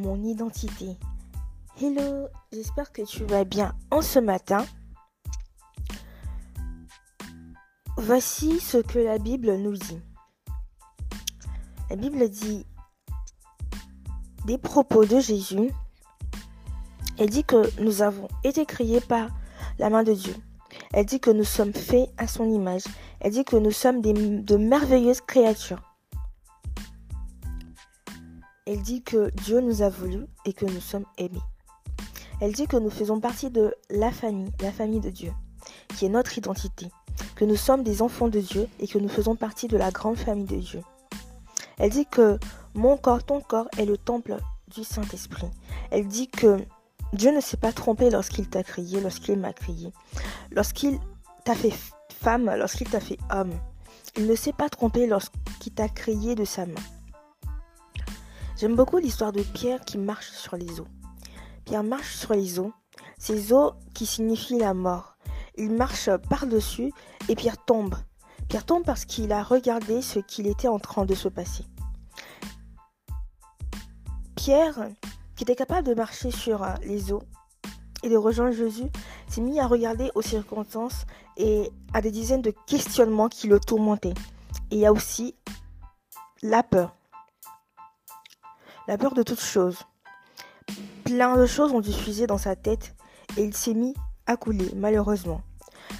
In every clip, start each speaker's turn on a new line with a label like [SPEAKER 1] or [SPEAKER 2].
[SPEAKER 1] mon identité. Hello, j'espère que tu vas bien en ce matin. Voici ce que la Bible nous dit. La Bible dit des propos de Jésus. Elle dit que nous avons été créés par la main de Dieu. Elle dit que nous sommes faits à son image. Elle dit que nous sommes de merveilleuses créatures. Elle dit que Dieu nous a voulu et que nous sommes aimés. Elle dit que nous faisons partie de la famille, la famille de Dieu, qui est notre identité, que nous sommes des enfants de Dieu et que nous faisons partie de la grande famille de Dieu. Elle dit que mon corps, ton corps est le temple du Saint-Esprit. Elle dit que Dieu ne s'est pas trompé lorsqu'il t'a créé, lorsqu'il m'a créé, lorsqu'il t'a fait femme, lorsqu'il t'a fait homme. Il ne s'est pas trompé lorsqu'il t'a créé de sa main. J'aime beaucoup l'histoire de Pierre qui marche sur les eaux. Pierre marche sur les eaux, ces eaux qui signifient la mort. Il marche par-dessus et Pierre tombe. Pierre tombe parce qu'il a regardé ce qu'il était en train de se passer. Pierre, qui était capable de marcher sur euh, les eaux et de rejoindre Jésus, s'est mis à regarder aux circonstances et à des dizaines de questionnements qui le tourmentaient. Et il y a aussi la peur la peur de toute chose. Plein de choses ont diffusé dans sa tête et il s'est mis à couler, malheureusement.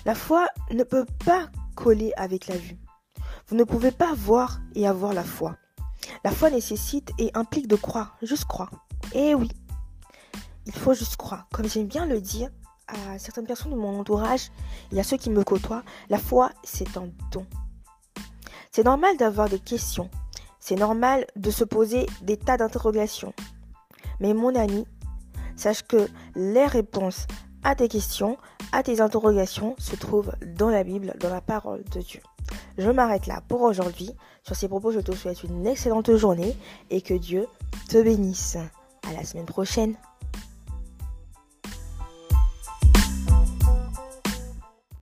[SPEAKER 1] La foi ne peut pas coller avec la vue. Vous ne pouvez pas voir et avoir la foi. La foi nécessite et implique de croire, juste croire. Eh oui, il faut juste croire. Comme j'aime bien le dire à certaines personnes de mon entourage et à ceux qui me côtoient, la foi, c'est un don. C'est normal d'avoir des questions, c'est normal de se poser des tas d'interrogations. Mais mon ami, sache que les réponses à tes questions, à tes interrogations se trouvent dans la Bible, dans la parole de Dieu. Je m'arrête là pour aujourd'hui. Sur ces propos, je te souhaite une excellente journée et que Dieu te bénisse. À la semaine prochaine.